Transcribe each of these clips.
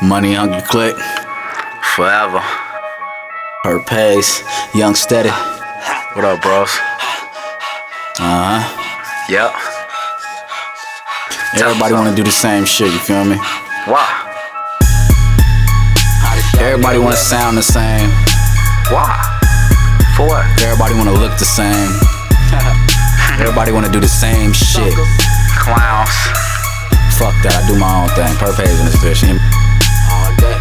Money hungry click, Forever. Purp Hayze, Young Stedy. What up, bros? Uh huh. Yep. Everybody wanna do the same shit, you feel me? Why? Everybody wanna sound the same. Why? For what? Everybody wanna look the same. Everybody wanna do the same shit. Clowns. Fuck that, I do my own thing. Purpose in this bitch. All day.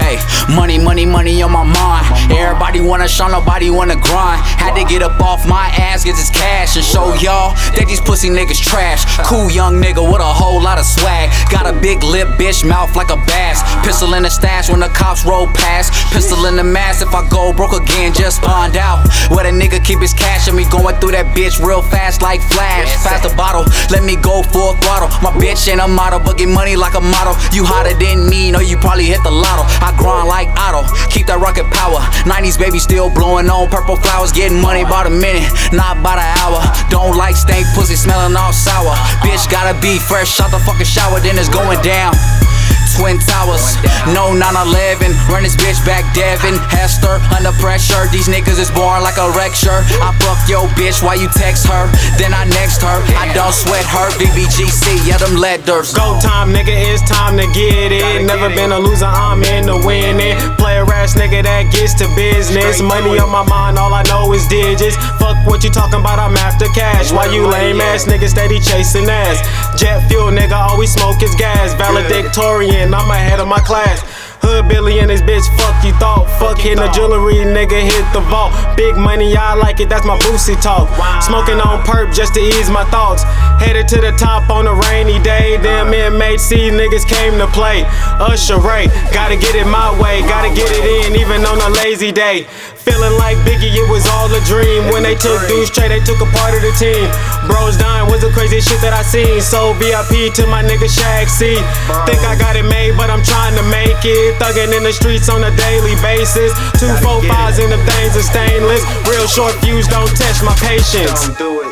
Hey, money, money, money on my mind. Everybody wanna shine, nobody wanna grind. Had to get up off my ass, get this cash, and show y'all that these pussy niggas trash. Cool young nigga with a whole lot of swag. Got a big lip, bitch, mouth like a bass. Pistol in the stash when the cops roll past. Pistol in the mask if I go broke again, just find out where the nigga keep his cash. And me going through that bitch real fast like flash. Fast the bottle, let me go full throttle. My bitch ain't a model, but get money like a model. You hotter than me, know you probably hit the lotto. I grind like Otto, keep that rocket power. 90s baby still blowing on purple flowers, getting money by the minute, not by the hour. Don't like stank pussy smelling all sour. Bitch gotta be fresh out the fucking shower, then it's going down. Twin Towers, no 911. Run this bitch back, Devin. Hester, under pressure. These niggas is born like a lecture. I fuck yo bitch while you text her. Then I next her. I don't sweat her. BBGC, yeah, them letters. Go time, nigga, it's time to get it. Never been a loser, I'm in the winning. Player ass nigga that gets to business. Money on my mind, all I know is digits. Fuck what you talking about, I'm after cash. Why you lame ass nigga steady chasing ass? Jet fuel, nigga, all we smoke is gas. Valedictorian, I'm ahead of my class. Hood Billy and his bitch, fuck you thought. Fuck hitting the jewelry, nigga, hit the vault. Big money, I like it, that's my boosie talk. Smoking on perp just to ease my thoughts. Headed to the top on a rainy day. Them inmates see niggas came to play. Usher Ray, gotta get it my way, gotta get it in even on a lazy day. Feeling like Biggie, it was all a dream. When they took dudes straight, they took a part of the team. Bros dying was the craziest shit that I seen. So VIP to my nigga Shaq C. Think I got it made, but I'm trying to make it. Thugging in the streets on a daily basis. Two, four, fives, and the things are stainless. Real short fuse don't test my patience. Don't do it.